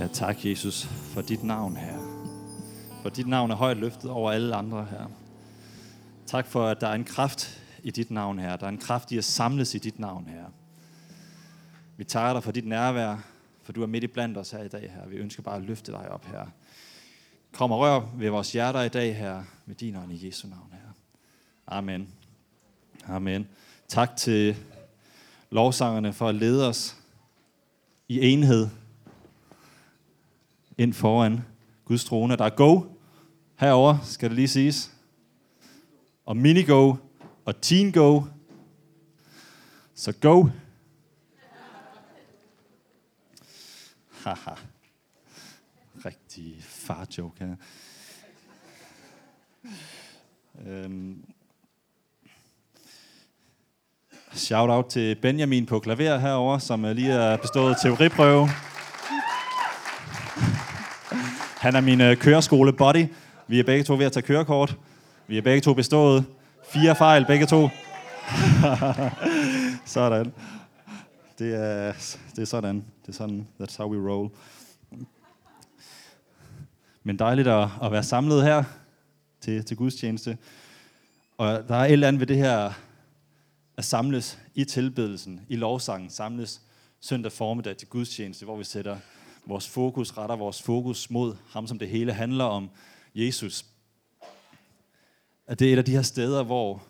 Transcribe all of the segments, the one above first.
Ja, tak Jesus for dit navn her. For dit navn er højt løftet over alle andre her. Tak for, at der er en kraft i dit navn her. Der er en kraft i at samles i dit navn her. Vi takker dig for dit nærvær, for du er midt i blandt os her i dag her. Vi ønsker bare at løfte dig op her. Kom og rør ved vores hjerter i dag her, med din ånd i Jesu navn her. Amen. Amen. Tak til lovsangerne for at lede os i enhed ind foran Guds trone. Der er go herover, skal det lige siges. Og mini-go og teen-go. Så go. Haha. Rigtig far joke her. Øhm. Shout out til Benjamin på klaver herover, som øh, lige er bestået teoriprøve. Han er min øh, køreskole buddy. Vi er begge to ved at tage kørekort. Vi er begge to bestået. Fire fejl, begge to. sådan. Det er, det er sådan. Det er sådan. That's how we roll. Men dejligt at, at være samlet her til, til gudstjeneste. Og der er et eller andet ved det her at samles i tilbedelsen, i lovsangen, samles søndag formiddag til gudstjeneste, hvor vi sætter vores fokus, retter vores fokus mod ham, som det hele handler om, Jesus. At det er et af de her steder, hvor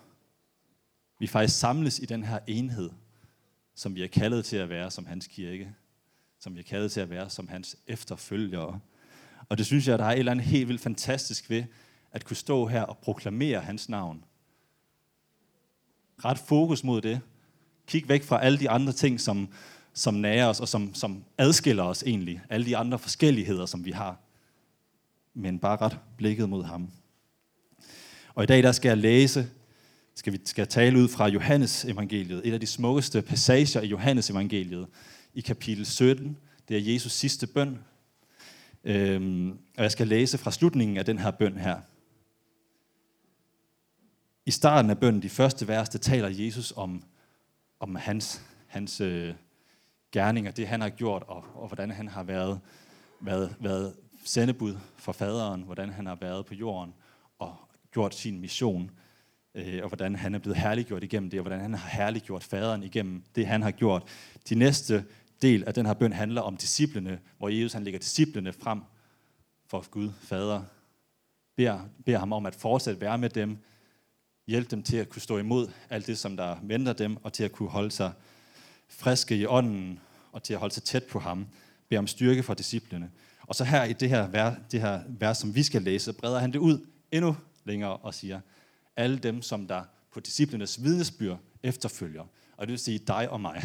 vi faktisk samles i den her enhed, som vi er kaldet til at være som hans kirke, som vi er kaldet til at være som hans efterfølgere. Og det synes jeg, der er et eller andet helt vildt fantastisk ved, at kunne stå her og proklamere hans navn. Ret fokus mod det. Kig væk fra alle de andre ting, som, som nærer os, og som, som adskiller os egentlig. Alle de andre forskelligheder, som vi har. Men bare ret blikket mod ham. Og i dag der skal jeg læse, skal vi skal jeg tale ud fra Johannes evangeliet, et af de smukkeste passager i Johannes evangeliet, i kapitel 17. Det er Jesus sidste bøn. Øhm, og jeg skal læse fra slutningen af den her bøn her. I starten af bønnen, de første vers, der taler Jesus om, om hans, hans øh, gerninger, det han har gjort, og, og hvordan han har været, været, været sendebud for faderen, hvordan han har været på jorden og gjort sin mission, øh, og hvordan han er blevet herliggjort igennem det, og hvordan han har herliggjort faderen igennem det, han har gjort. De næste del af den her bøn handler om disciplene, hvor Jesus han lægger disciplene frem for Gud, fader, beder, beder ham om at fortsætte være med dem, hjælpe dem til at kunne stå imod alt det, som der venter dem, og til at kunne holde sig friske i ånden, og til at holde sig tæt på ham, beder om styrke for disciplene. Og så her i det her, vers, det her vers, som vi skal læse, breder han det ud endnu længere og siger, alle dem, som der på disciplenes vidnesbyr efterfølger, og det vil sige dig og mig,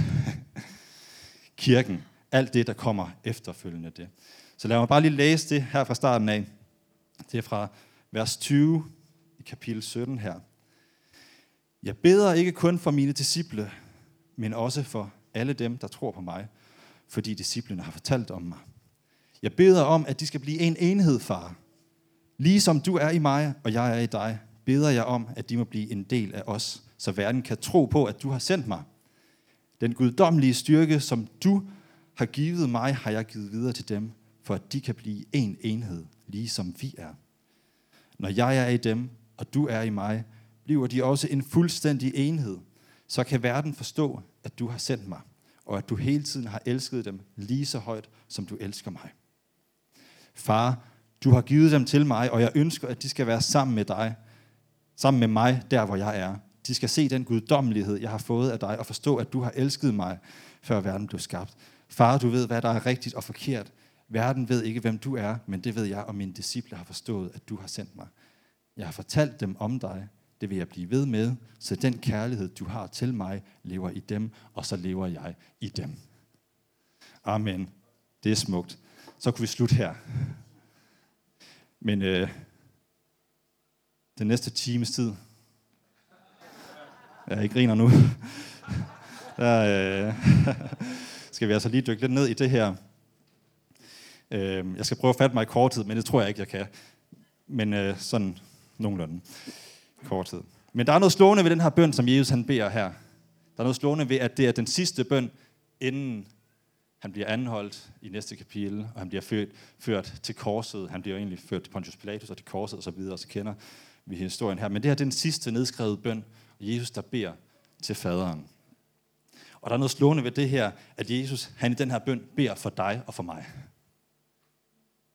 kirken, alt det, der kommer efterfølgende det. Så lad mig bare lige læse det her fra starten af. Det er fra vers 20 i kapitel 17 her. Jeg beder ikke kun for mine disciple, men også for alle dem, der tror på mig, fordi disciplene har fortalt om mig. Jeg beder om, at de skal blive en enhed, far. Ligesom du er i mig, og jeg er i dig, beder jeg om, at de må blive en del af os, så verden kan tro på, at du har sendt mig. Den guddommelige styrke, som du har givet mig, har jeg givet videre til dem, for at de kan blive en enhed, ligesom vi er. Når jeg er i dem, og du er i mig, bliver de også en fuldstændig enhed. Så kan verden forstå, at du har sendt mig, og at du hele tiden har elsket dem lige så højt, som du elsker mig. Far, du har givet dem til mig, og jeg ønsker, at de skal være sammen med dig, sammen med mig, der hvor jeg er. De skal se den guddommelighed, jeg har fået af dig, og forstå, at du har elsket mig, før verden blev skabt. Far, du ved, hvad der er rigtigt og forkert. Verden ved ikke, hvem du er, men det ved jeg, og mine disciple har forstået, at du har sendt mig. Jeg har fortalt dem om dig. Det vil jeg blive ved med, så den kærlighed, du har til mig, lever i dem, og så lever jeg i dem. Amen. Det er smukt. Så kunne vi slutte her. Men øh, den næste times tid, jeg ikke griner nu, der øh, skal vi altså lige dykke lidt ned i det her. Øh, jeg skal prøve at fatte mig i korthed, men det tror jeg ikke, jeg kan. Men øh, sådan nogenlunde fortid. Men der er noget slående ved den her bøn, som Jesus han beder her. Der er noget slående ved, at det er den sidste bøn, inden Han bliver anholdt i næste kapitel, og han bliver ført, ført til korset. Han bliver egentlig ført til Pontius Pilatus og til korset osv., og så kender vi historien her. Men det her det er den sidste nedskrevet bøn, Jesus der beder til faderen. Og der er noget slående ved det her, at Jesus han i den her bøn beder for dig og for mig.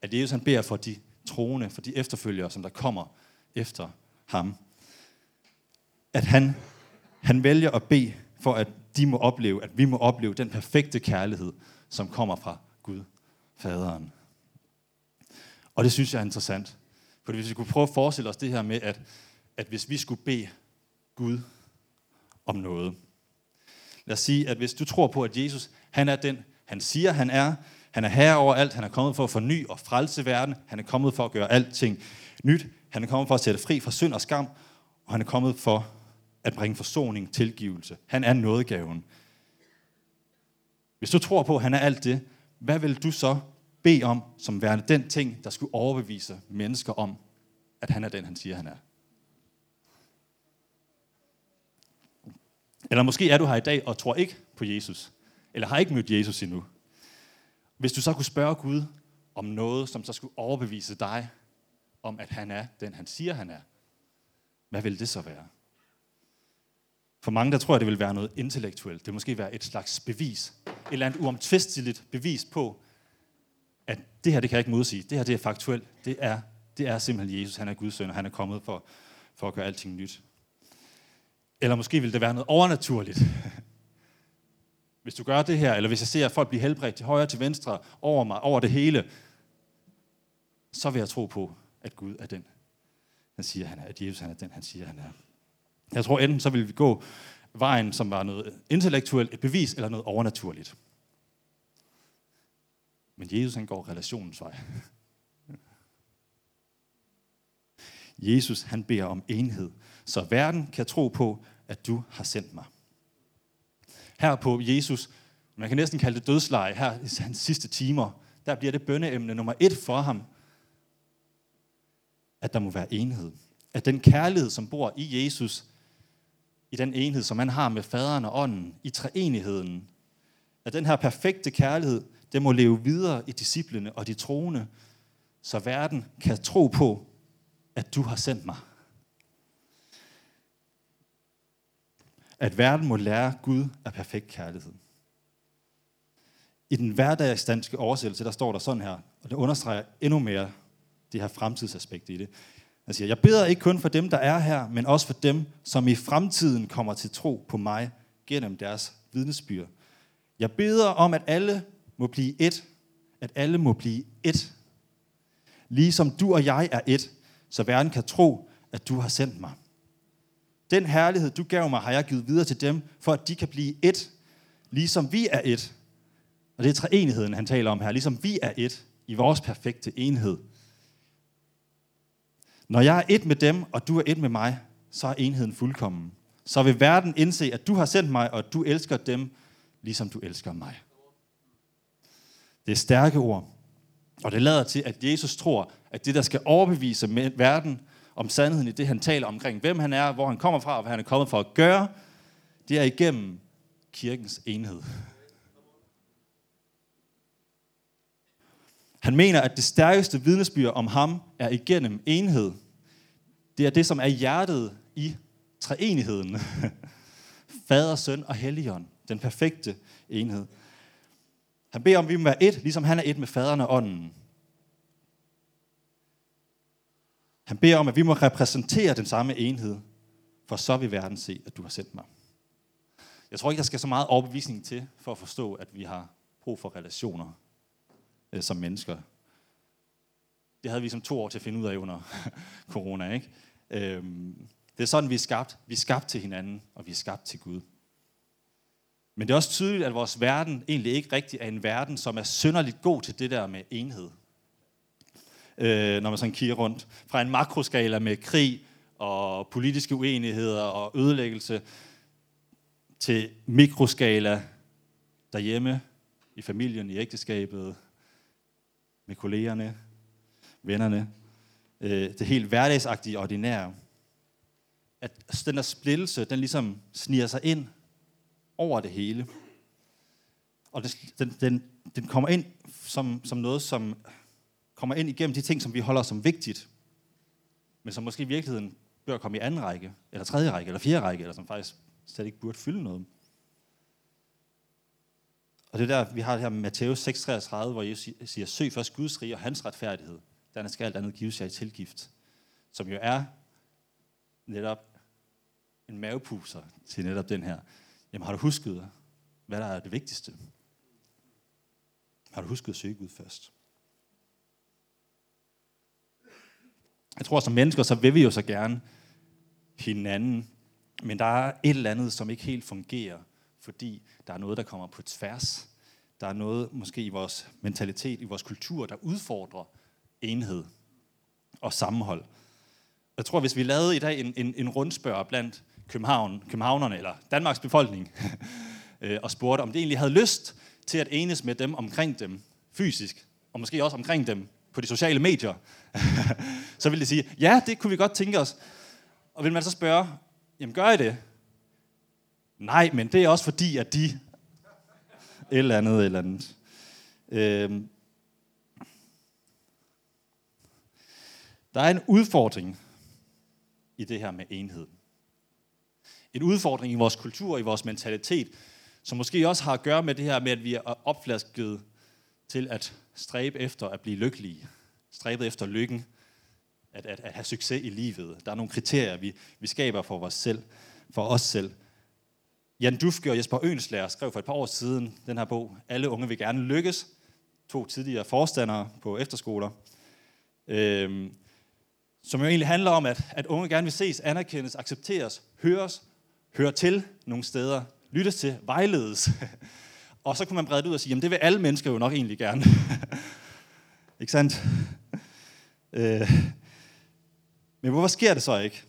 At Jesus han beder for de troende, for de efterfølgere, som der kommer efter ham. At han, han vælger at bede for, at de må opleve, at vi må opleve den perfekte kærlighed, som kommer fra Gud, faderen. Og det synes jeg er interessant. For hvis vi kunne prøve at forestille os det her med, at, at hvis vi skulle bede Gud om noget. Lad os sige, at hvis du tror på, at Jesus han er den, han siger, han er, han er herre over alt, han er kommet for at forny og frelse verden, han er kommet for at gøre alting nyt, han er kommet for at sætte fri fra synd og skam, og han er kommet for at bringe forsoning, tilgivelse. Han er nådegaven. Hvis du tror på, at han er alt det, hvad vil du så bede om, som værende den ting, der skulle overbevise mennesker om, at han er den, han siger, han er? Eller måske er du her i dag og tror ikke på Jesus, eller har ikke mødt Jesus endnu. Hvis du så kunne spørge Gud om noget, som så skulle overbevise dig om, at han er den, han siger, han er, hvad vil det så være? For mange, der tror jeg, det vil være noget intellektuelt. Det vil måske være et slags bevis. Et eller andet uomtvisteligt bevis på, at det her, det kan jeg ikke modsige. Det her, det er faktuelt. Det er, det er simpelthen Jesus. Han er Guds søn, og han er kommet for, for at gøre alting nyt. Eller måske vil det være noget overnaturligt. Hvis du gør det her, eller hvis jeg ser folk blive helbredt til højre, til venstre, over mig, over det hele, så vil jeg tro på, at Gud er den, han siger, han er. At Jesus han er den, han siger, han er. Jeg tror enten så vil vi gå vejen, som var noget intellektuelt, et bevis, eller noget overnaturligt. Men Jesus han går relationens vej. Jesus han beder om enhed, så verden kan tro på, at du har sendt mig. Her på Jesus, man kan næsten kalde det dødsleje, her i hans sidste timer, der bliver det bønneemne nummer et for ham, at der må være enhed. At den kærlighed, som bor i Jesus, i den enhed, som han har med faderen og ånden, i treenigheden, at den her perfekte kærlighed, det må leve videre i disciplene og de troende, så verden kan tro på, at du har sendt mig. At verden må lære Gud af perfekt kærlighed. I den hverdagsdanske oversættelse, der står der sådan her, og det understreger endnu mere det her fremtidsaspekt i det. Han siger, jeg beder ikke kun for dem, der er her, men også for dem, som i fremtiden kommer til tro på mig gennem deres vidnesbyrd. Jeg beder om, at alle må blive et. At alle må blive et. Ligesom du og jeg er et, så verden kan tro, at du har sendt mig. Den herlighed, du gav mig, har jeg givet videre til dem, for at de kan blive et, ligesom vi er et. Og det er treenigheden, han taler om her. Ligesom vi er et i vores perfekte enhed. Når jeg er et med dem, og du er et med mig, så er enheden fuldkommen. Så vil verden indse, at du har sendt mig, og at du elsker dem, ligesom du elsker mig. Det er stærke ord. Og det lader til, at Jesus tror, at det, der skal overbevise verden om sandheden i det, han taler omkring, hvem han er, hvor han kommer fra, og hvad han er kommet for at gøre, det er igennem kirkens enhed. Han mener, at det stærkeste vidnesbyrd om ham er igennem enhed. Det er det, som er hjertet i treenigheden. Fader, søn og helligånd. Den perfekte enhed. Han beder om, at vi må være et, ligesom han er et med faderen og ånden. Han beder om, at vi må repræsentere den samme enhed, for så vil verden se, at du har sendt mig. Jeg tror ikke, der skal så meget overbevisning til, for at forstå, at vi har brug for relationer øh, som mennesker. Det havde vi som to år til at finde ud af under corona. Ikke? Øhm, det er sådan, vi er skabt. Vi er skabt til hinanden, og vi er skabt til Gud. Men det er også tydeligt, at vores verden egentlig ikke rigtig er en verden, som er synderligt god til det der med enhed. Øh, når man sådan kigger rundt. Fra en makroskala med krig og politiske uenigheder og ødelæggelse, til mikroskala derhjemme, i familien, i ægteskabet, med kollegerne, vennerne. Øh, det helt hverdagsagtige ordinære. At den der splittelse, den ligesom sniger sig ind over det hele. Og det, den, den, den kommer ind som, som noget, som kommer ind igennem de ting, som vi holder som vigtigt, men som måske i virkeligheden bør komme i anden række, eller tredje række, eller fjerde række, eller som faktisk slet ikke burde fylde noget. Og det er der, vi har det her Matteus Matthæus 6,33, hvor Jesus siger, søg først Guds rige og hans retfærdighed. Dernæst skal alt andet gives jer i tilgift. Som jo er netop en mavepuser til netop den her. Jamen har du husket, hvad der er det vigtigste? Har du husket at søge Gud først? Jeg tror, som mennesker, så vil vi jo så gerne hinanden, men der er et eller andet, som ikke helt fungerer, fordi der er noget, der kommer på tværs. Der er noget måske i vores mentalitet, i vores kultur, der udfordrer enhed og sammenhold. Jeg tror, hvis vi lavede i dag en, en, en rundspørg blandt København, københavnerne eller Danmarks befolkning, øh, og spurgte, om de egentlig havde lyst til at enes med dem omkring dem fysisk, og måske også omkring dem på de sociale medier, så ville de sige, ja, det kunne vi godt tænke os. Og vil man så spørge, jamen gør I det? Nej, men det er også fordi, at de... Et eller andet, et eller andet. Øhm. Der er en udfordring i det her med enhed. En udfordring i vores kultur, i vores mentalitet, som måske også har at gøre med det her med, at vi er opflasket til at stræbe efter at blive lykkelige. Stræbe efter lykken. At, at, at have succes i livet. Der er nogle kriterier, vi, vi skaber for os selv. For os selv. Jan Dufke og Jesper Ønslager skrev for et par år siden den her bog, Alle unge vil gerne lykkes. To tidligere forstandere på efterskoler. Øhm, som jo egentlig handler om, at, at unge gerne vil ses, anerkendes, accepteres, høres, høre til nogle steder, lyttes til, vejledes. og så kunne man brede det ud og sige, jamen det vil alle mennesker jo nok egentlig gerne. ikke sandt? Øh. Men hvorfor sker det så ikke?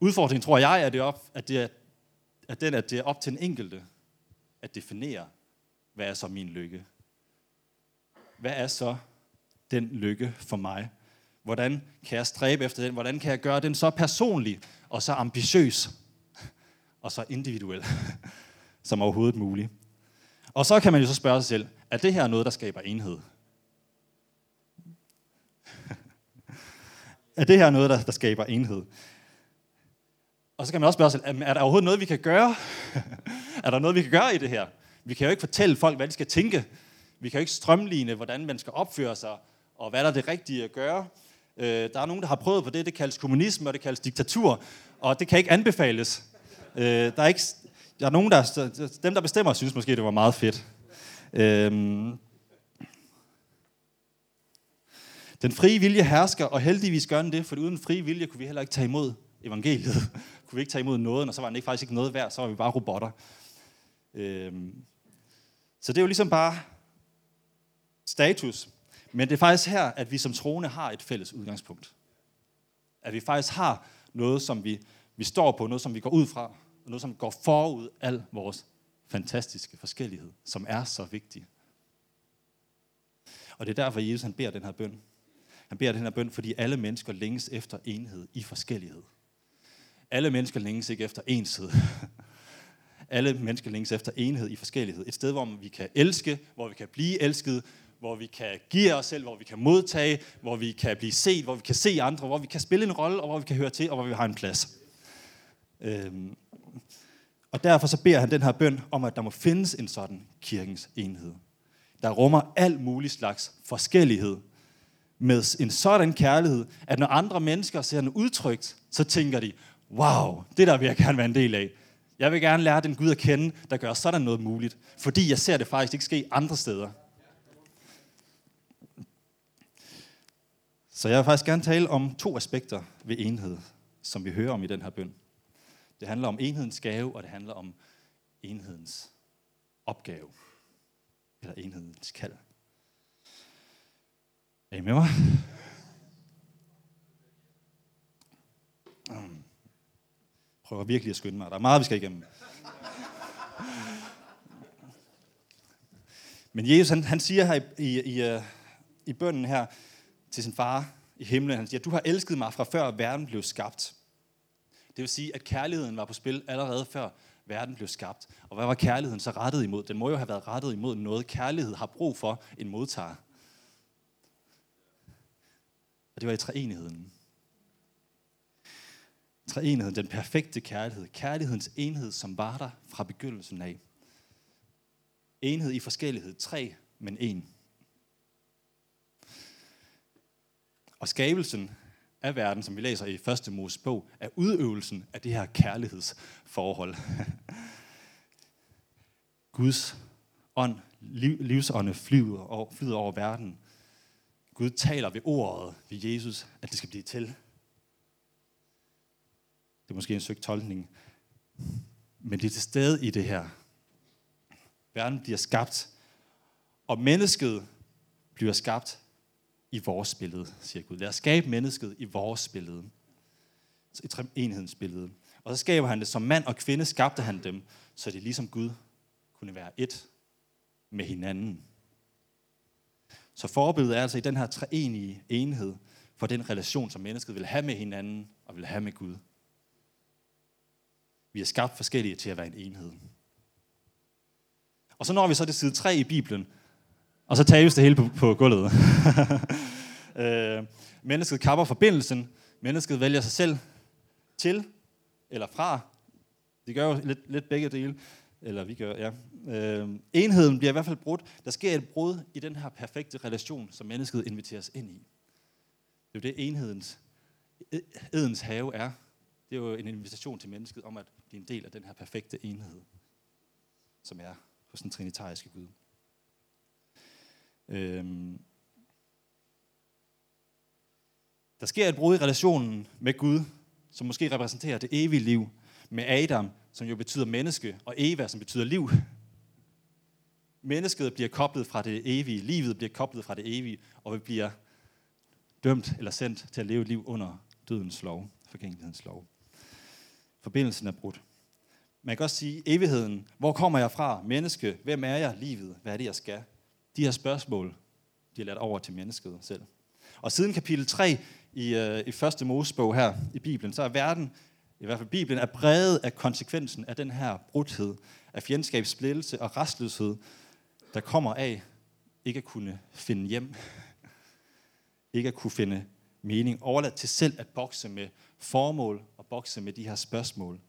Udfordringen tror jeg, er det op, at det er, at den, at det er op til den enkelte at definere, hvad er så min lykke? Hvad er så den lykke for mig? Hvordan kan jeg stræbe efter den? Hvordan kan jeg gøre den så personlig og så ambitiøs og så individuel som overhovedet muligt? Og så kan man jo så spørge sig selv, er det her noget, der skaber enhed? er det her noget, der, der skaber enhed? Og så kan man også spørge sig selv, er der overhovedet noget, vi kan gøre? er der noget, vi kan gøre i det her? Vi kan jo ikke fortælle folk, hvad de skal tænke. Vi kan jo ikke strømligne, hvordan man skal opføre sig, og hvad der er det rigtige at gøre. Øh, der er nogen, der har prøvet på det, det kaldes kommunisme, og det kaldes diktatur, og det kan ikke anbefales. Øh, der er ikke, der er nogen, der, dem der bestemmer, synes måske, det var meget fedt. Øh, den frie vilje hersker, og heldigvis gør den det, for uden frie vilje kunne vi heller ikke tage imod evangeliet. kunne vi ikke tage imod noget, og så var den ikke faktisk ikke noget værd, så var vi bare robotter. Øh, så det er jo ligesom bare status. Men det er faktisk her, at vi som troende har et fælles udgangspunkt. At vi faktisk har noget, som vi, vi står på, noget, som vi går ud fra, og noget, som går forud al vores fantastiske forskellighed, som er så vigtig. Og det er derfor, Jesus han beder den her bøn. Han beder den her bøn, fordi alle mennesker længes efter enhed i forskellighed. Alle mennesker længes ikke efter enshed. Alle mennesker længes efter enhed i forskellighed. Et sted, hvor vi kan elske, hvor vi kan blive elsket, hvor vi kan give os selv, hvor vi kan modtage, hvor vi kan blive set, hvor vi kan se andre, hvor vi kan spille en rolle, og hvor vi kan høre til, og hvor vi har en plads. Øhm. Og derfor så beder han den her bøn om, at der må findes en sådan kirkens enhed. Der rummer al mulig slags forskellighed med en sådan kærlighed, at når andre mennesker ser den udtrykt, så tænker de, wow, det der vil jeg gerne være en del af. Jeg vil gerne lære den Gud at kende, der gør sådan noget muligt, fordi jeg ser det faktisk ikke ske andre steder. Så jeg vil faktisk gerne tale om to aspekter ved enhed, som vi hører om i den her bøn. Det handler om enhedens gave, og det handler om enhedens opgave, eller enhedens kald. Er I med mig? Um, prøver virkelig at skynde mig. Der er meget, vi skal igennem. Men Jesus, han, han siger her i, i, i, øh, i bønden her til sin far i himlen, han siger, du har elsket mig fra før verden blev skabt. Det vil sige, at kærligheden var på spil allerede før verden blev skabt. Og hvad var kærligheden så rettet imod? Den må jo have været rettet imod noget, kærlighed har brug for en modtager. Og det var i treenigheden. Treenigheden, den perfekte kærlighed. Kærlighedens enhed, som var der fra begyndelsen af. Enhed i forskellighed. Tre, men en. Og skabelsen af verden, som vi læser i første Moses bog, er udøvelsen af det her kærlighedsforhold. Guds ånd, liv, livsånde flyder over, flyder over verden. Gud taler ved ordet, ved Jesus, at det skal blive til. Det er måske en søgt tolkning. Men det er til stede i det her. Verden bliver skabt, og mennesket bliver skabt i vores billede, siger Gud. Lad os skabe mennesket i vores billede. I enhedens billede. Og så skaber han det som mand og kvinde, skabte han dem, så de ligesom Gud kunne være et med hinanden. Så forbilledet er altså i den her treenige enhed for den relation, som mennesket vil have med hinanden og vil have med Gud. Vi er skabt forskellige til at være en enhed. Og så når vi så til side 3 i Bibelen, og så tabes det hele på, på gulvet. øh, mennesket kapper forbindelsen. Mennesket vælger sig selv til eller fra. De gør jo lidt, lidt begge dele. Eller vi gør, ja. Øh, enheden bliver i hvert fald brudt. Der sker et brud i den her perfekte relation, som mennesket inviteres ind i. Det er jo det, enhedens, e, edens have er. Det er jo en invitation til mennesket om at blive en del af den her perfekte enhed, som er hos den trinitariske Gud. Øhm. Der sker et brud i relationen med Gud, som måske repræsenterer det evige liv, med Adam, som jo betyder menneske, og Eva, som betyder liv. Mennesket bliver koblet fra det evige, livet bliver koblet fra det evige, og vi bliver dømt eller sendt til at leve et liv under dødens lov, forgængelighedens lov. Forbindelsen er brudt. Man kan også sige, evigheden, hvor kommer jeg fra? Menneske, hvem er jeg? Livet, hvad er det, jeg skal? De her spørgsmål, de er ladt over til mennesket selv. Og siden kapitel 3 i, øh, i første Mosebog her i Bibelen, så er verden, i hvert fald Bibelen, er præget af konsekvensen af den her brudhed, af fjendskab, splittelse og restløshed, der kommer af ikke at kunne finde hjem, ikke at kunne finde mening, overladt til selv at bokse med formål og bokse med de her spørgsmål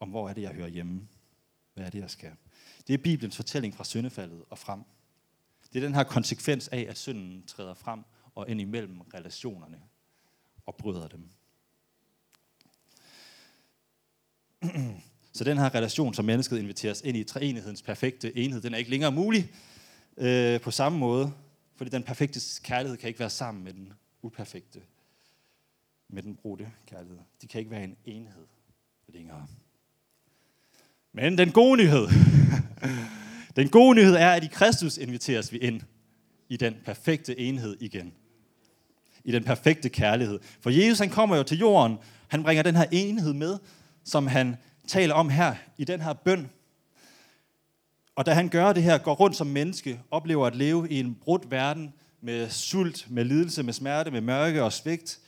om, hvor er det, jeg hører hjemme? Hvad er det, jeg skal? Det er Bibelens fortælling fra syndefaldet og frem. Det er den her konsekvens af, at synden træder frem og ind imellem relationerne og bryder dem. Så den her relation, som mennesket inviteres ind i, treenighedens perfekte enhed, den er ikke længere mulig øh, på samme måde, fordi den perfekte kærlighed kan ikke være sammen med den uperfekte, med den brudte kærlighed. De kan ikke være en enhed længere. Men den gode nyhed, den gode nyhed er, at i Kristus inviteres vi ind i den perfekte enhed igen. I den perfekte kærlighed. For Jesus han kommer jo til jorden, han bringer den her enhed med, som han taler om her i den her bøn. Og da han gør det her, går rundt som menneske, oplever at leve i en brudt verden med sult, med lidelse, med smerte, med mørke og svigt,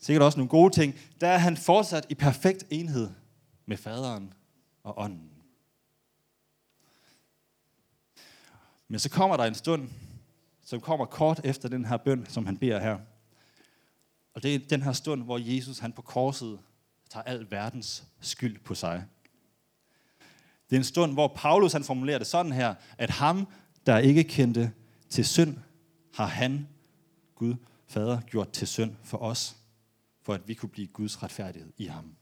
sikkert også nogle gode ting, der er han fortsat i perfekt enhed med faderen og ånden. Men så kommer der en stund, som kommer kort efter den her bøn, som han beder her. Og det er den her stund, hvor Jesus han på korset tager al verdens skyld på sig. Det er en stund, hvor Paulus han formulerer det sådan her, at ham, der ikke kendte til synd, har han, Gud, Fader, gjort til synd for os, for at vi kunne blive Guds retfærdighed i ham.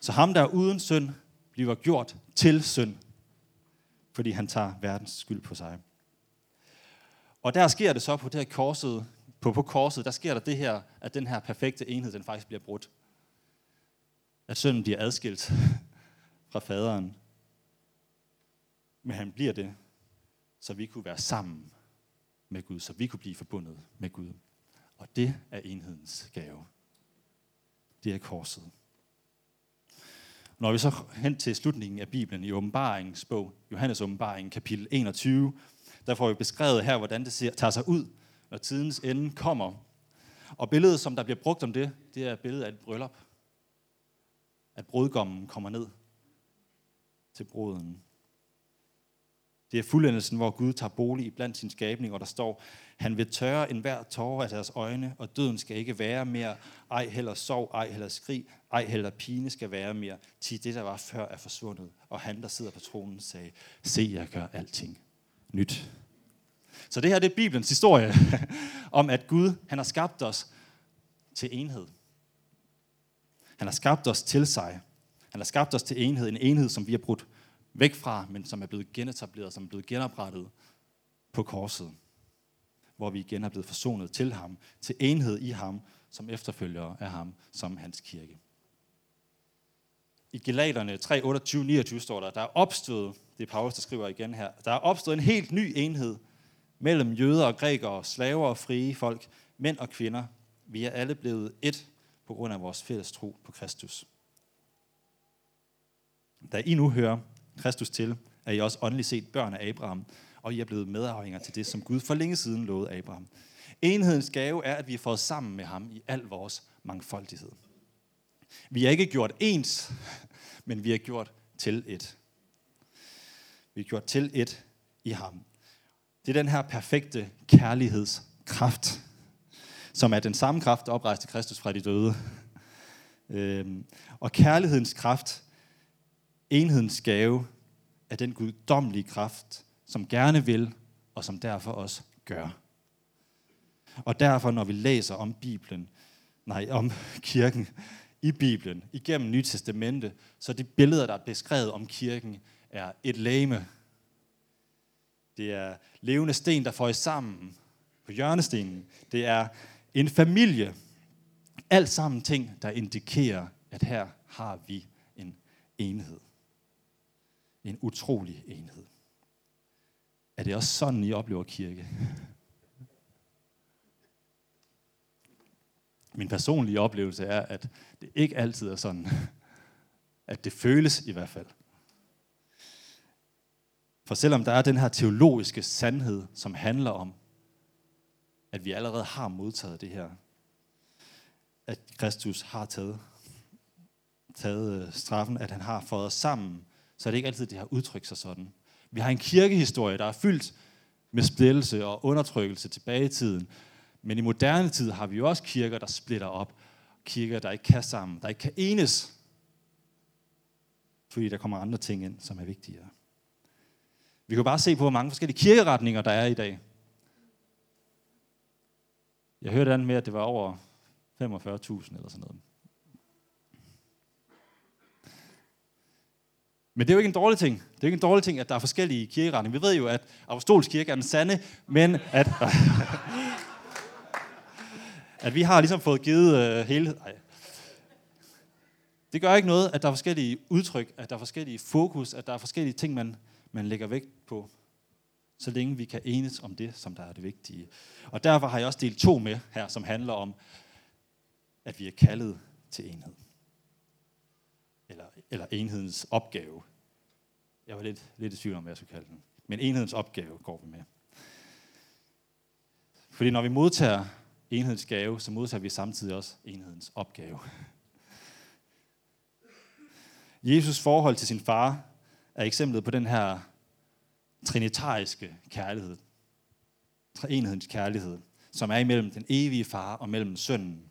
Så ham, der er uden synd, bliver gjort til synd, fordi han tager verdens skyld på sig. Og der sker det så på det her korset, på, på korset, der sker der det her, at den her perfekte enhed, den faktisk bliver brudt. At sønnen bliver adskilt fra faderen. Men han bliver det, så vi kunne være sammen med Gud, så vi kunne blive forbundet med Gud. Og det er enhedens gave. Det er korset. Når vi så hen til slutningen af Bibelen i åbenbaringens bog, Johannes åbenbaring, kapitel 21, der får vi beskrevet her, hvordan det ser, tager sig ud, når tidens ende kommer. Og billedet, som der bliver brugt om det, det er billedet af et bryllup. At brudgommen kommer ned til bruden. Det er fuldendelsen, hvor Gud tager bolig blandt sin skabning, og der står, han vil tørre enhver tårer af deres øjne, og døden skal ikke være mere, ej heller sov, ej heller skrig, ej heller pine skal være mere, til det, der var før, er forsvundet. Og han, der sidder på tronen, sagde, se, jeg gør alting nyt. Så det her det er Bibelens historie om, at Gud han har skabt os til enhed. Han har skabt os til sig. Han har skabt os til enhed, en enhed, som vi har brudt væk fra, men som er blevet genetableret, som er blevet genoprettet på korset, hvor vi igen er blevet forsonet til ham, til enhed i ham, som efterfølgere af ham, som hans kirke. I Galaterne 3, 28, 29 står der, der er opstået, det er Paulus, der skriver igen her, der er opstået en helt ny enhed mellem jøder og grækere, slaver og frie folk, mænd og kvinder. Vi er alle blevet et på grund af vores fælles tro på Kristus. Da I nu hører Kristus til, er I også åndeligt set børn af Abraham, og I er blevet medarvinger til det, som Gud for længe siden lovede Abraham. Enhedens gave er, at vi er fået sammen med ham i al vores mangfoldighed. Vi er ikke gjort ens, men vi er gjort til et. Vi er gjort til et i ham. Det er den her perfekte kærlighedskraft, som er den samme kraft, der oprejste Kristus fra de døde. Øhm, og kærlighedens kraft, enhedens gave, af den guddommelige kraft, som gerne vil, og som derfor også gør. Og derfor, når vi læser om Bibelen, nej, om kirken i Bibelen, igennem Nye Testamente, så de billeder, der er beskrevet om kirken, er et lame. Det er levende sten, der får i sammen på hjørnestenen. Det er en familie. Alt sammen ting, der indikerer, at her har vi en enhed. En utrolig enhed. Er det også sådan, I oplever kirke? Min personlige oplevelse er, at det ikke altid er sådan. At det føles i hvert fald. For selvom der er den her teologiske sandhed, som handler om, at vi allerede har modtaget det her, at Kristus har taget, taget øh, straffen, at han har fået os sammen, så er det ikke altid, det har udtrykt sig sådan. Vi har en kirkehistorie, der er fyldt med splittelse og undertrykkelse tilbage i tiden. Men i moderne tid har vi jo også kirker, der splitter op. Kirker, der ikke kan sammen, der ikke kan enes. Fordi der kommer andre ting ind, som er vigtigere. Vi kan bare se på, hvor mange forskellige kirkeretninger, der er i dag. Jeg hørte andet med, at det var over 45.000 eller sådan noget. Men det er jo ikke en dårlig ting. Det er jo ikke en dårlig ting, at der er forskellige kirkeretninger. Vi ved jo, at apostolsk kirke er den sande, men at, at vi har ligesom fået givet øh, hele... Ej. Det gør ikke noget, at der er forskellige udtryk, at der er forskellige fokus, at der er forskellige ting, man, man lægger vægt på, så længe vi kan enes om det, som der er det vigtige. Og derfor har jeg også delt to med her, som handler om, at vi er kaldet til enhed. Eller, enhedens opgave. Jeg var lidt, lidt i tvivl om, hvad jeg skulle kalde den. Men enhedens opgave går vi med. Fordi når vi modtager enhedens gave, så modtager vi samtidig også enhedens opgave. Jesus forhold til sin far er eksemplet på den her trinitariske kærlighed. Enhedens kærlighed, som er imellem den evige far og mellem sønnen.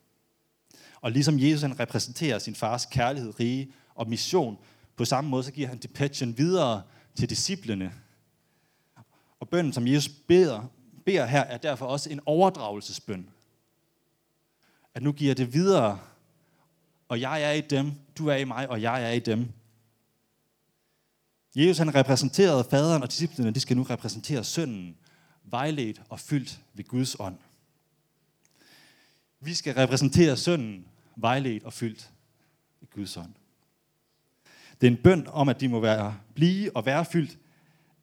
Og ligesom Jesus han repræsenterer sin fars kærlighed, rige og mission, på samme måde så giver han depechen videre til disciplene. Og bønnen, som Jesus beder, beder her, er derfor også en overdragelsesbøn. At nu giver det videre, og jeg er i dem, du er i mig, og jeg er i dem. Jesus han repræsenterede faderen, og disciplene de skal nu repræsentere sønnen, vejledt og fyldt ved Guds ånd. Vi skal repræsentere sønnen, vejledt og fyldt ved Guds ånd. Det er en bøn om, at de må være, blive og være fyldt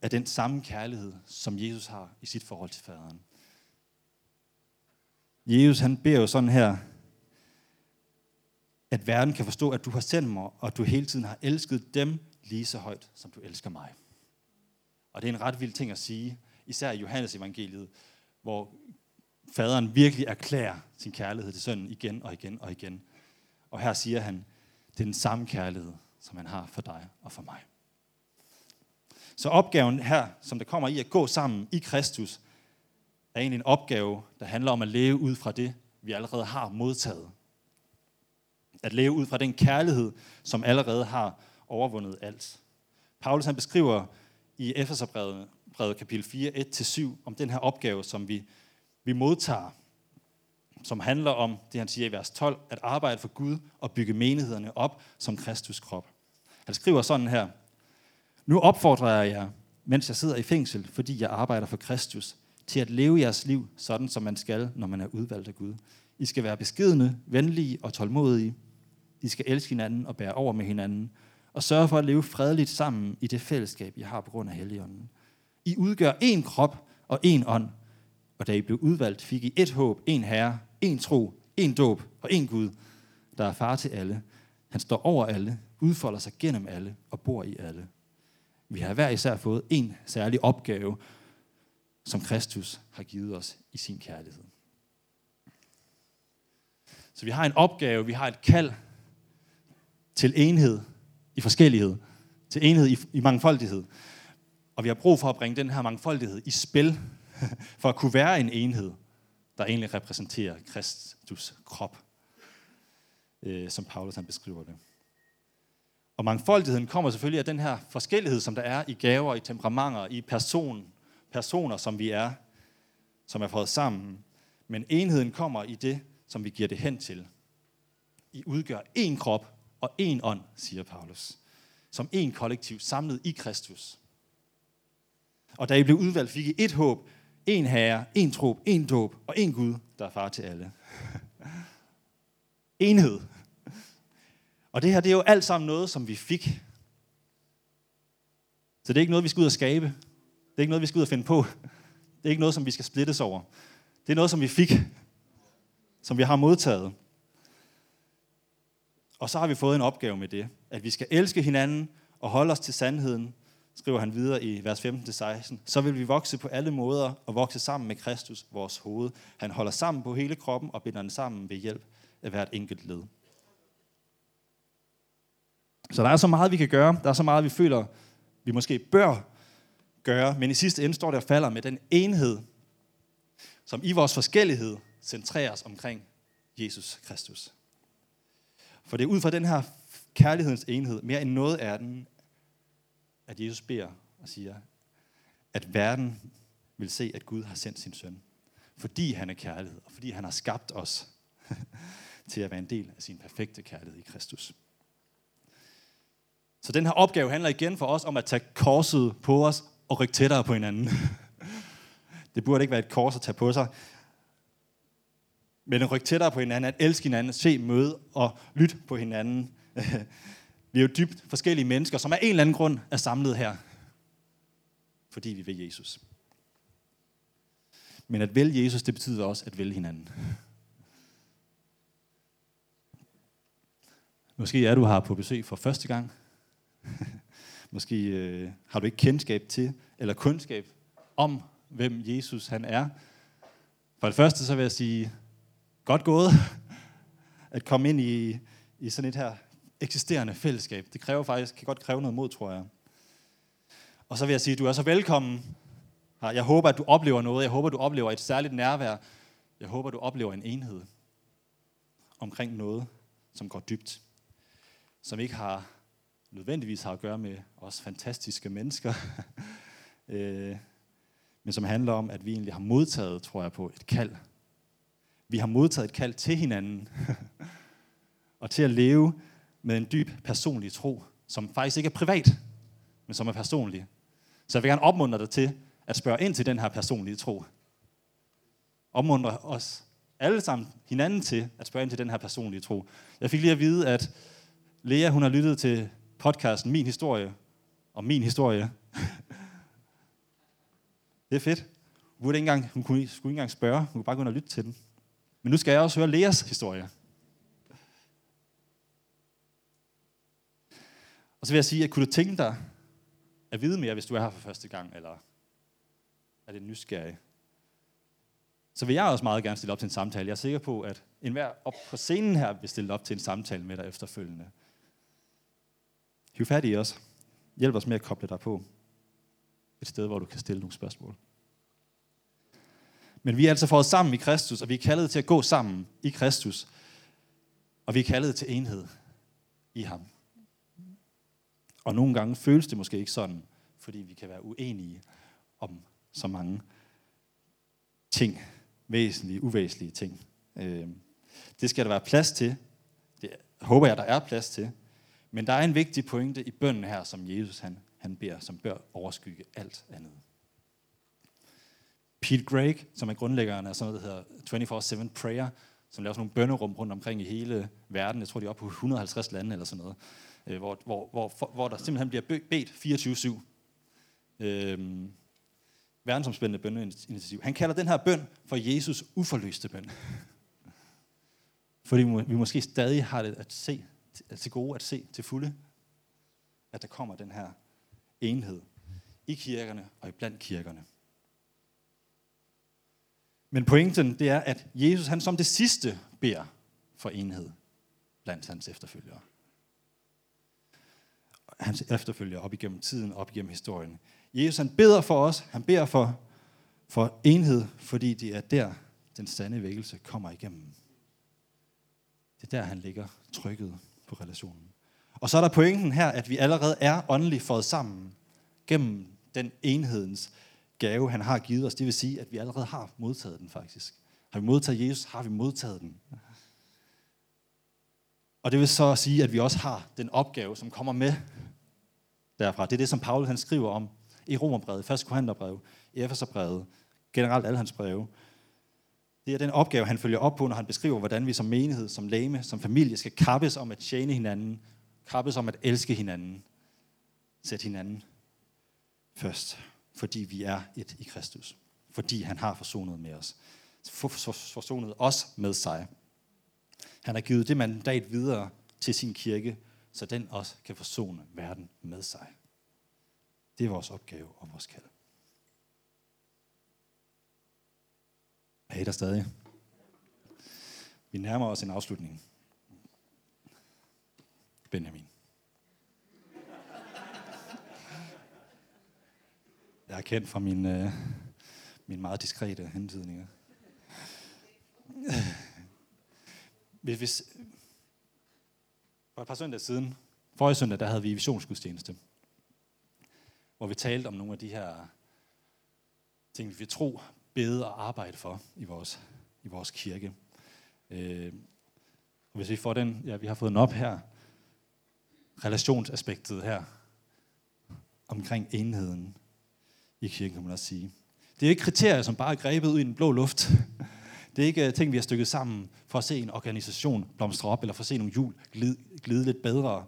af den samme kærlighed, som Jesus har i sit forhold til faderen. Jesus han beder jo sådan her, at verden kan forstå, at du har sendt mig, og at du hele tiden har elsket dem, lige så højt, som du elsker mig. Og det er en ret vild ting at sige, især i Johannes evangeliet, hvor faderen virkelig erklærer sin kærlighed til sønnen igen og igen og igen. Og her siger han, det er den samme kærlighed, som han har for dig og for mig. Så opgaven her, som der kommer i at gå sammen i Kristus, er egentlig en opgave, der handler om at leve ud fra det, vi allerede har modtaget. At leve ud fra den kærlighed, som allerede har overvundet alt. Paulus han beskriver i Efeserbrevet kapitel 4, 1-7, om den her opgave, som vi, vi modtager, som handler om, det han siger i vers 12, at arbejde for Gud og bygge menighederne op som Kristus krop. Han skriver sådan her, Nu opfordrer jeg jer, mens jeg sidder i fængsel, fordi jeg arbejder for Kristus, til at leve jeres liv sådan, som man skal, når man er udvalgt af Gud. I skal være beskedne, venlige og tålmodige. I skal elske hinanden og bære over med hinanden, og sørge for at leve fredeligt sammen i det fællesskab, I har på grund af Helligånden. I udgør én krop og én ånd, og da I blev udvalgt, fik I et håb, en herre, en tro, en dåb og en Gud, der er far til alle. Han står over alle, udfolder sig gennem alle og bor i alle. Vi har hver især fået en særlig opgave, som Kristus har givet os i sin kærlighed. Så vi har en opgave, vi har et kald til enhed i forskellighed, til enhed i, i mangfoldighed. Og vi har brug for at bringe den her mangfoldighed i spil, for at kunne være en enhed, der egentlig repræsenterer Kristus krop, øh, som Paulus han beskriver det. Og mangfoldigheden kommer selvfølgelig af den her forskellighed, som der er i gaver, i temperamenter, i person, personer, som vi er, som er fået sammen. Men enheden kommer i det, som vi giver det hen til. I udgør én krop og én ånd, siger Paulus. Som én kollektiv samlet i Kristus. Og da I blev udvalgt, fik I et håb, en herre, en tro, en dåb og en Gud, der er far til alle. Enhed. Og det her, det er jo alt sammen noget, som vi fik. Så det er ikke noget, vi skal ud og skabe. Det er ikke noget, vi skal ud og finde på. Det er ikke noget, som vi skal splittes over. Det er noget, som vi fik. Som vi har modtaget. Og så har vi fået en opgave med det. At vi skal elske hinanden og holde os til sandheden skriver han videre i vers 15-16, så vil vi vokse på alle måder og vokse sammen med Kristus, vores hoved. Han holder sammen på hele kroppen og binder den sammen ved hjælp af hvert enkelt led. Så der er så meget, vi kan gøre. Der er så meget, vi føler, vi måske bør gøre. Men i sidste ende står det og falder med den enhed, som i vores forskellighed centreres omkring Jesus Kristus. For det er ud fra den her kærlighedens enhed, mere end noget af den, at Jesus beder og siger, at verden vil se, at Gud har sendt sin søn. Fordi han er kærlighed, og fordi han har skabt os til at være en del af sin perfekte kærlighed i Kristus. Så den her opgave handler igen for os om at tage korset på os og rykke tættere på hinanden. Det burde ikke være et kors at tage på sig. Men at rykke tættere på hinanden, at elske hinanden, at se, møde og lytte på hinanden. Vi er jo dybt forskellige mennesker, som af en eller anden grund er samlet her. Fordi vi vil Jesus. Men at vælge Jesus, det betyder også at vælge hinanden. Måske er du her på besøg for første gang. Måske øh, har du ikke kendskab til, eller kundskab om, hvem Jesus han er. For det første så vil jeg sige, godt gået at komme ind i, i sådan et her eksisterende fællesskab. Det kræver faktisk, kan godt kræve noget mod, tror jeg. Og så vil jeg sige, at du er så velkommen. Jeg håber, at du oplever noget. Jeg håber, du oplever et særligt nærvær. Jeg håber, du oplever en enhed omkring noget, som går dybt. Som ikke har nødvendigvis har at gøre med os fantastiske mennesker. Øh, men som handler om, at vi egentlig har modtaget, tror jeg på, et kald. Vi har modtaget et kald til hinanden. og til at leve med en dyb personlig tro, som faktisk ikke er privat, men som er personlig. Så jeg vil gerne opmuntre dig til at spørge ind til den her personlige tro. Opmuntre os alle sammen hinanden til at spørge ind til den her personlige tro. Jeg fik lige at vide, at Lea hun har lyttet til podcasten Min Historie, og Min Historie. det er fedt. Hun, ikke engang, hun kunne, skulle ikke engang spørge, hun kunne bare gå ind og lytte til den. Men nu skal jeg også høre Leas historie. Og så vil jeg sige, at kunne du tænke dig at vide mere, hvis du er her for første gang, eller er det nysgerrig? Så vil jeg også meget gerne stille op til en samtale. Jeg er sikker på, at enhver op på scenen her vil stille op til en samtale med dig efterfølgende. Hiv fat i os. Hjælp os med at koble dig på. Et sted, hvor du kan stille nogle spørgsmål. Men vi er altså fået sammen i Kristus, og vi er kaldet til at gå sammen i Kristus. Og vi er kaldet til enhed i ham. Og nogle gange føles det måske ikke sådan, fordi vi kan være uenige om så mange ting, væsentlige, uvæsentlige ting. Øh, det skal der være plads til. Det håber jeg, der er plads til. Men der er en vigtig pointe i bønden her, som Jesus han, han beder, som bør overskygge alt andet. Pete Greg, som er grundlæggeren af sådan noget, der hedder 24-7 Prayer, som laver sådan nogle bønnerum rundt omkring i hele verden. Jeg tror, de er oppe på 150 lande eller sådan noget. Øh, hvor, hvor, hvor, hvor der simpelthen bliver bedt 24-7. Øh, verdensomspændende bønneinitiativ. Han kalder den her bøn for Jesus uforløste bøn. Fordi vi måske stadig har det at se, til gode at se til fulde, at der kommer den her enhed i kirkerne og i blandt kirkerne. Men pointen det er, at Jesus han som det sidste beder for enhed blandt hans efterfølgere. Hans efterfølgere op igennem tiden, op igennem historien. Jesus han beder for os, han beder for, for enhed, fordi det er der, den sande vækkelse kommer igennem. Det er der, han ligger trykket på relationen. Og så er der pointen her, at vi allerede er åndeligt fået sammen gennem den enhedens gave, han har givet os. Det vil sige, at vi allerede har modtaget den faktisk. Har vi modtaget Jesus, har vi modtaget den. Og det vil så sige, at vi også har den opgave, som kommer med derfra. Det er det, som Paulus han skriver om i Romerbrevet, 1. Korintherbrev, Efeserbrevet, generelt alle hans breve. Det er den opgave, han følger op på, når han beskriver, hvordan vi som menighed, som læme, som familie skal kappes om at tjene hinanden, kappes om at elske hinanden, sætte hinanden først fordi vi er et i Kristus. Fordi han har forsonet med os. Forsonet os med sig. Han har givet det mandat videre til sin kirke, så den også kan forsone verden med sig. Det er vores opgave og vores kald. Er I der stadig? Vi nærmer os en afslutning. Benjamin. Jeg er kendt fra mine, øh, mine meget diskrete hentydninger. Hvis, hvis, for et par søndage siden, forrige søndag, der havde vi visionsgudstjeneste, hvor vi talte om nogle af de her ting, vi vil tro, bede og arbejde for i vores, i vores kirke. Øh, og hvis vi får den, ja, vi har fået den op her, relationsaspektet her, omkring enheden, i kirken, kan man også sige. Det er ikke kriterier, som bare er grebet ud i den blå luft. Det er ikke øh, ting, vi har stykket sammen for at se en organisation blomstre op, eller for at se nogle hjul glide, glide lidt bedre.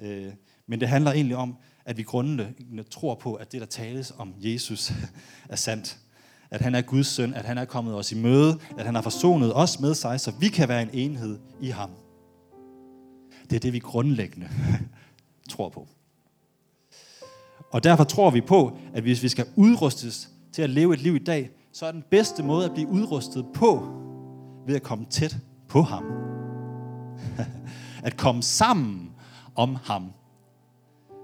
Øh, men det handler egentlig om, at vi grundlæggende tror på, at det, der tales om Jesus, er sandt. At han er Guds søn, at han er kommet os i møde, at han har forsonet os med sig, så vi kan være en enhed i ham. Det er det, vi grundlæggende tror på. Og derfor tror vi på, at hvis vi skal udrustes til at leve et liv i dag, så er den bedste måde at blive udrustet på, ved at komme tæt på ham. at komme sammen om ham.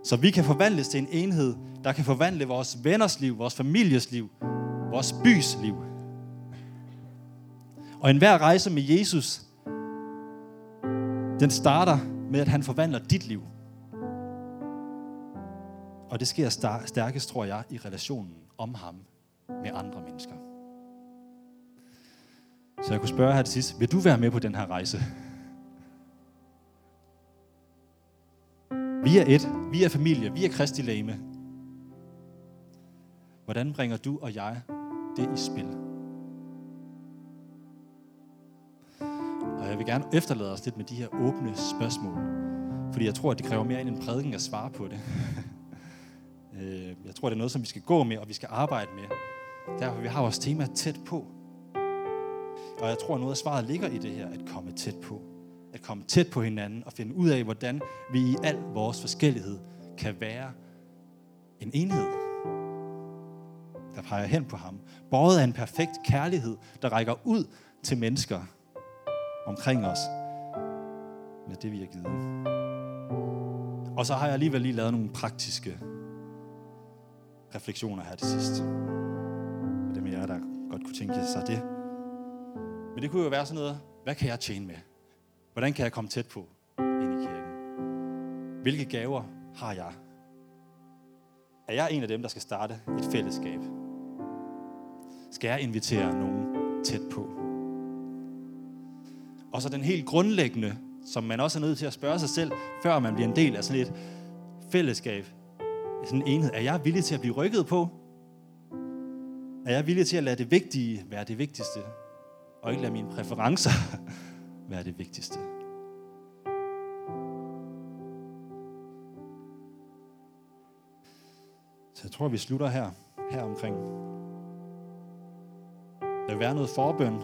Så vi kan forvandles til en enhed, der kan forvandle vores venners liv, vores families liv, vores bys liv. Og enhver rejse med Jesus, den starter med, at han forvandler dit liv. Og det sker stærkest, tror jeg, i relationen om ham med andre mennesker. Så jeg kunne spørge her til sidst, vil du være med på den her rejse? Vi er et, vi er familie, vi er Kristi lame. Hvordan bringer du og jeg det i spil? Og jeg vil gerne efterlade os lidt med de her åbne spørgsmål. Fordi jeg tror, at det kræver mere end en prædiken at svare på det. Øh, jeg tror, det er noget, som vi skal gå med, og vi skal arbejde med. Derfor vi har vores tema tæt på. Og jeg tror, at noget af svaret ligger i det her, at komme tæt på. At komme tæt på hinanden og finde ud af, hvordan vi i al vores forskellighed kan være en enhed, der peger hen på ham. Båret af en perfekt kærlighed, der rækker ud til mennesker omkring os med det, vi har givet. Og så har jeg alligevel lige lavet nogle praktiske refleksioner her til sidst med jer, der godt kunne tænke sig det. Men det kunne jo være sådan noget, hvad kan jeg tjene med? Hvordan kan jeg komme tæt på ind i kirken? Hvilke gaver har jeg? Er jeg en af dem, der skal starte et fællesskab? Skal jeg invitere nogen tæt på? Og så den helt grundlæggende, som man også er nødt til at spørge sig selv, før man bliver en del af sådan et fællesskab, sådan en enhed. Er jeg villig til at blive rykket på? Er jeg villig til at lade det vigtige være det vigtigste? Og ikke lade mine præferencer være det vigtigste? Så jeg tror, vi slutter her, her omkring. Der vil være noget forbøn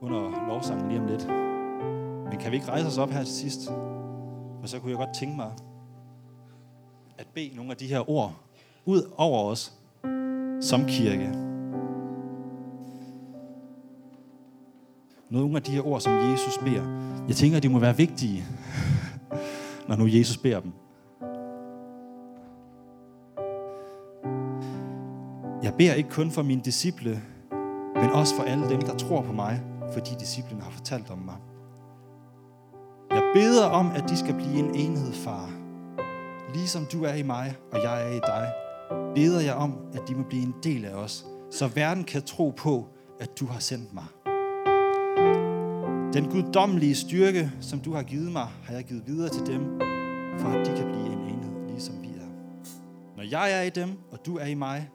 under lovsangen lige om lidt. Men kan vi ikke rejse os op her til sidst? For så kunne jeg godt tænke mig at bede nogle af de her ord ud over os som kirke. Nogle af de her ord, som Jesus beder. Jeg tænker, at de må være vigtige, når nu Jesus beder dem. Jeg beder ikke kun for mine disciple, men også for alle dem, der tror på mig, fordi disciplene har fortalt om mig. Jeg beder om, at de skal blive en enhed, far. Ligesom du er i mig, og jeg er i dig, beder jeg om, at de må blive en del af os, så verden kan tro på, at du har sendt mig. Den guddommelige styrke, som du har givet mig, har jeg givet videre til dem, for at de kan blive en enhed, ligesom vi er. Når jeg er i dem, og du er i mig,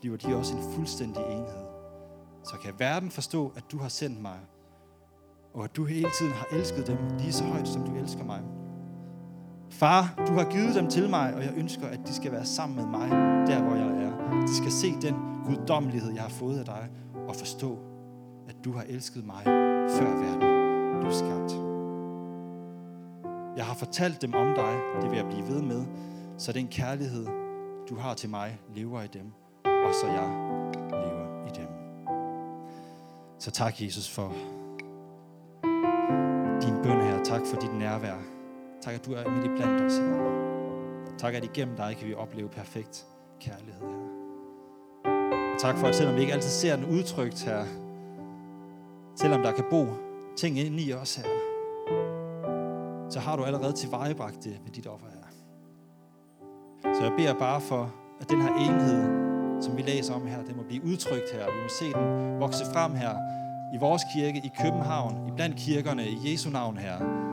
bliver de også en fuldstændig enhed. Så kan verden forstå, at du har sendt mig, og at du hele tiden har elsket dem lige så højt, som du elsker mig. Far, du har givet dem til mig, og jeg ønsker, at de skal være sammen med mig, der hvor jeg er. De skal se den guddommelighed, jeg har fået af dig, og forstå, at du har elsket mig før verden blev skabt. Jeg har fortalt dem om dig, det vil jeg blive ved med, så den kærlighed, du har til mig, lever i dem, og så jeg lever i dem. Så tak, Jesus, for din bøn her. Tak for dit nærvær. Tak, at du er midt i blandt os her. Tak, at igennem dig kan vi opleve perfekt kærlighed her. Og tak for, at selvom vi ikke altid ser den udtrykt her, selvom der kan bo ting ind i os her, så har du allerede tilvejebragt det med dit offer her. Så jeg beder bare for, at den her enhed, som vi læser om her, den må blive udtrykt her. Vi må se den vokse frem her i vores kirke i København, i blandt kirkerne, i Jesu navn her.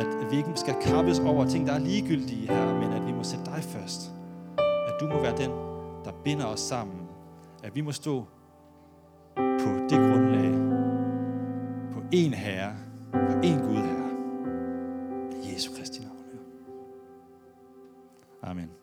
At vi ikke skal kappes over ting, der er ligegyldige her, men at vi må sætte dig først. At du må være den, der binder os sammen. At vi må stå på det grundlag, på én Herre, på én Gud Herre. Jesu Kristi navn. Amen.